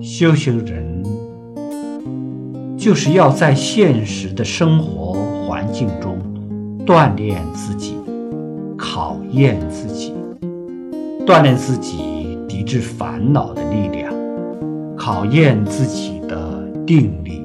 修行人就是要在现实的生活环境中锻炼自己考验自己锻炼自己抵制烦恼的力量考验自己的定力。